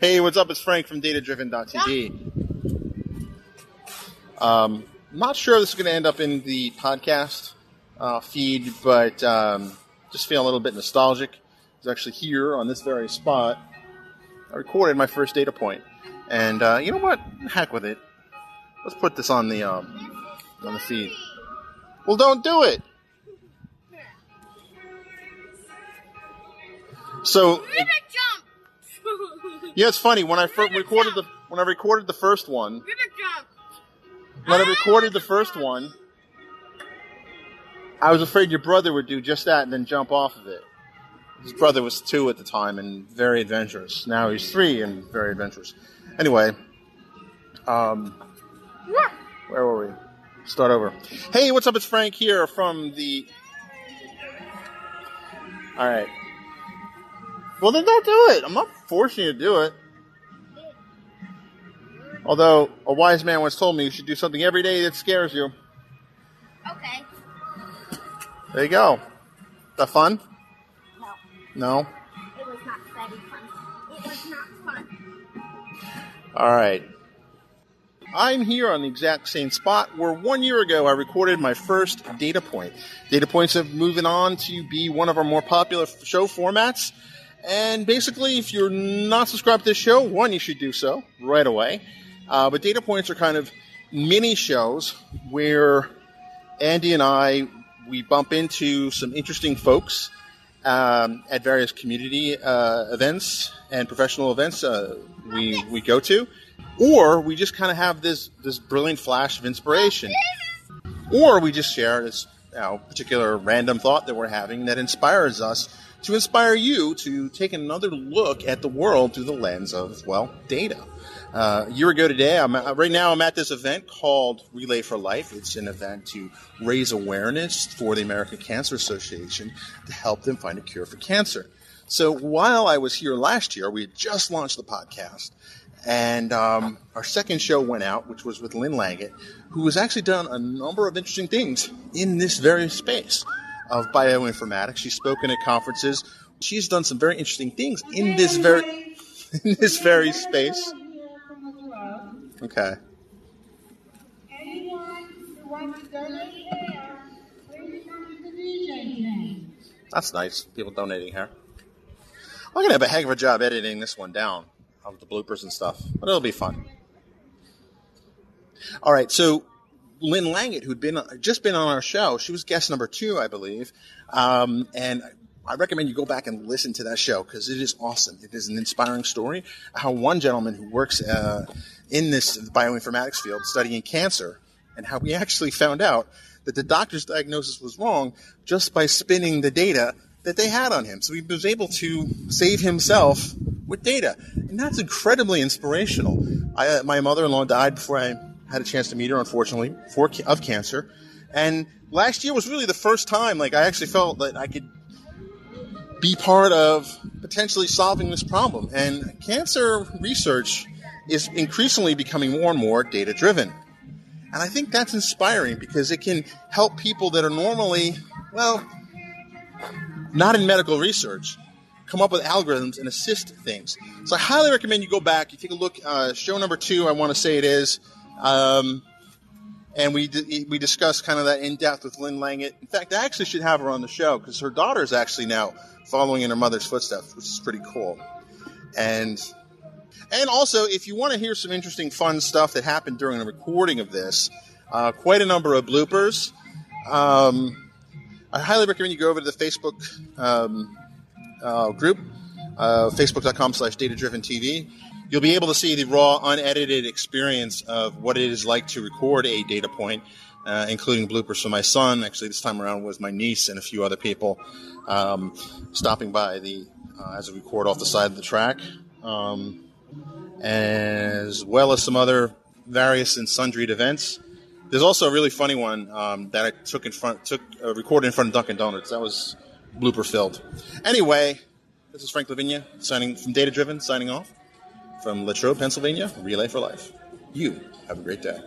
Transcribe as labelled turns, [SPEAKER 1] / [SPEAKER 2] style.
[SPEAKER 1] Hey, what's up? It's Frank from DataDriven.tv. Um, not sure this is going to end up in the podcast uh, feed, but um, just feeling a little bit nostalgic. I was actually here on this very spot. I recorded my first data point, and uh, you know what? Heck with it. Let's put this on the um, on the feed. Well, don't do it. So
[SPEAKER 2] River jump.
[SPEAKER 1] Yeah, it's funny when I first recorded the when I recorded the first one. When I recorded the first one, I was afraid your brother would do just that and then jump off of it. His brother was two at the time and very adventurous. Now he's three and very adventurous. Anyway, um, where were we? Start over. Hey, what's up? It's Frank here from the. All right. Well, then don't do it. I'm not forcing you to do it. Although a wise man once told me you should do something every day that scares you.
[SPEAKER 2] Okay.
[SPEAKER 1] There you go. That fun?
[SPEAKER 2] No,
[SPEAKER 1] No.
[SPEAKER 2] it was not very fun. It was not fun.
[SPEAKER 1] All right. I'm here on the exact same spot where one year ago I recorded my first data point. Data points have moving on to be one of our more popular show formats. And basically, if you're not subscribed to this show, one, you should do so right away. Uh, but data points are kind of mini shows where Andy and I we bump into some interesting folks um, at various community uh, events and professional events uh, we we go to, or we just kind of have this this brilliant flash of inspiration, or we just share this you know, particular random thought that we're having that inspires us to inspire you to take another look at the world through the lens of well data. Uh, a year ago today, I'm right now I'm at this event called Relay for Life. It's an event to raise awareness for the American Cancer Association to help them find a cure for cancer. So while I was here last year, we had just launched the podcast, and um, our second show went out, which was with Lynn Langit, who has actually done a number of interesting things in this very space of bioinformatics. She's spoken at conferences. She's done some very interesting things in this very in this very space. Okay.
[SPEAKER 3] Anyone who wants to donate hair, please come to DJ tent.
[SPEAKER 1] That's nice. People donating here. I'm gonna have a heck of a job editing this one down of the bloopers and stuff, but it'll be fun. All right, so Lynn Langit, who'd been just been on our show, she was guest number two, I believe, um, and I recommend you go back and listen to that show because it is awesome. It is an inspiring story. How one gentleman who works uh, in this bioinformatics field studying cancer, and how we actually found out that the doctor's diagnosis was wrong just by spinning the data that they had on him. So he was able to save himself with data, and that's incredibly inspirational. I, uh, my mother-in-law died before I had a chance to meet her, unfortunately, for of cancer, and last year was really the first time like I actually felt that I could be part of potentially solving this problem. And cancer research is increasingly becoming more and more data driven. And I think that's inspiring because it can help people that are normally, well, not in medical research, come up with algorithms and assist things. So I highly recommend you go back, you take a look, uh, show number two, I want to say it is. Um, and we we discussed kind of that in depth with Lynn Langit. In fact, I actually should have her on the show because her daughter is actually now following in her mother's footsteps, which is pretty cool. And and also, if you want to hear some interesting, fun stuff that happened during the recording of this, uh, quite a number of bloopers. Um, I highly recommend you go over to the Facebook um, uh, group, uh, facebook.com slash data driven TV. You'll be able to see the raw, unedited experience of what it is like to record a data point, uh, including bloopers from my son. Actually, this time around was my niece and a few other people um, stopping by the uh, as we record off the side of the track, um, as well as some other various and sundry events. There's also a really funny one um, that I took in front, took uh, recorded in front of Dunkin' Donuts. That was blooper filled. Anyway, this is Frank La Vigne signing from Data Driven, signing off from Latrobe, Pennsylvania. Relay for life. You have a great day.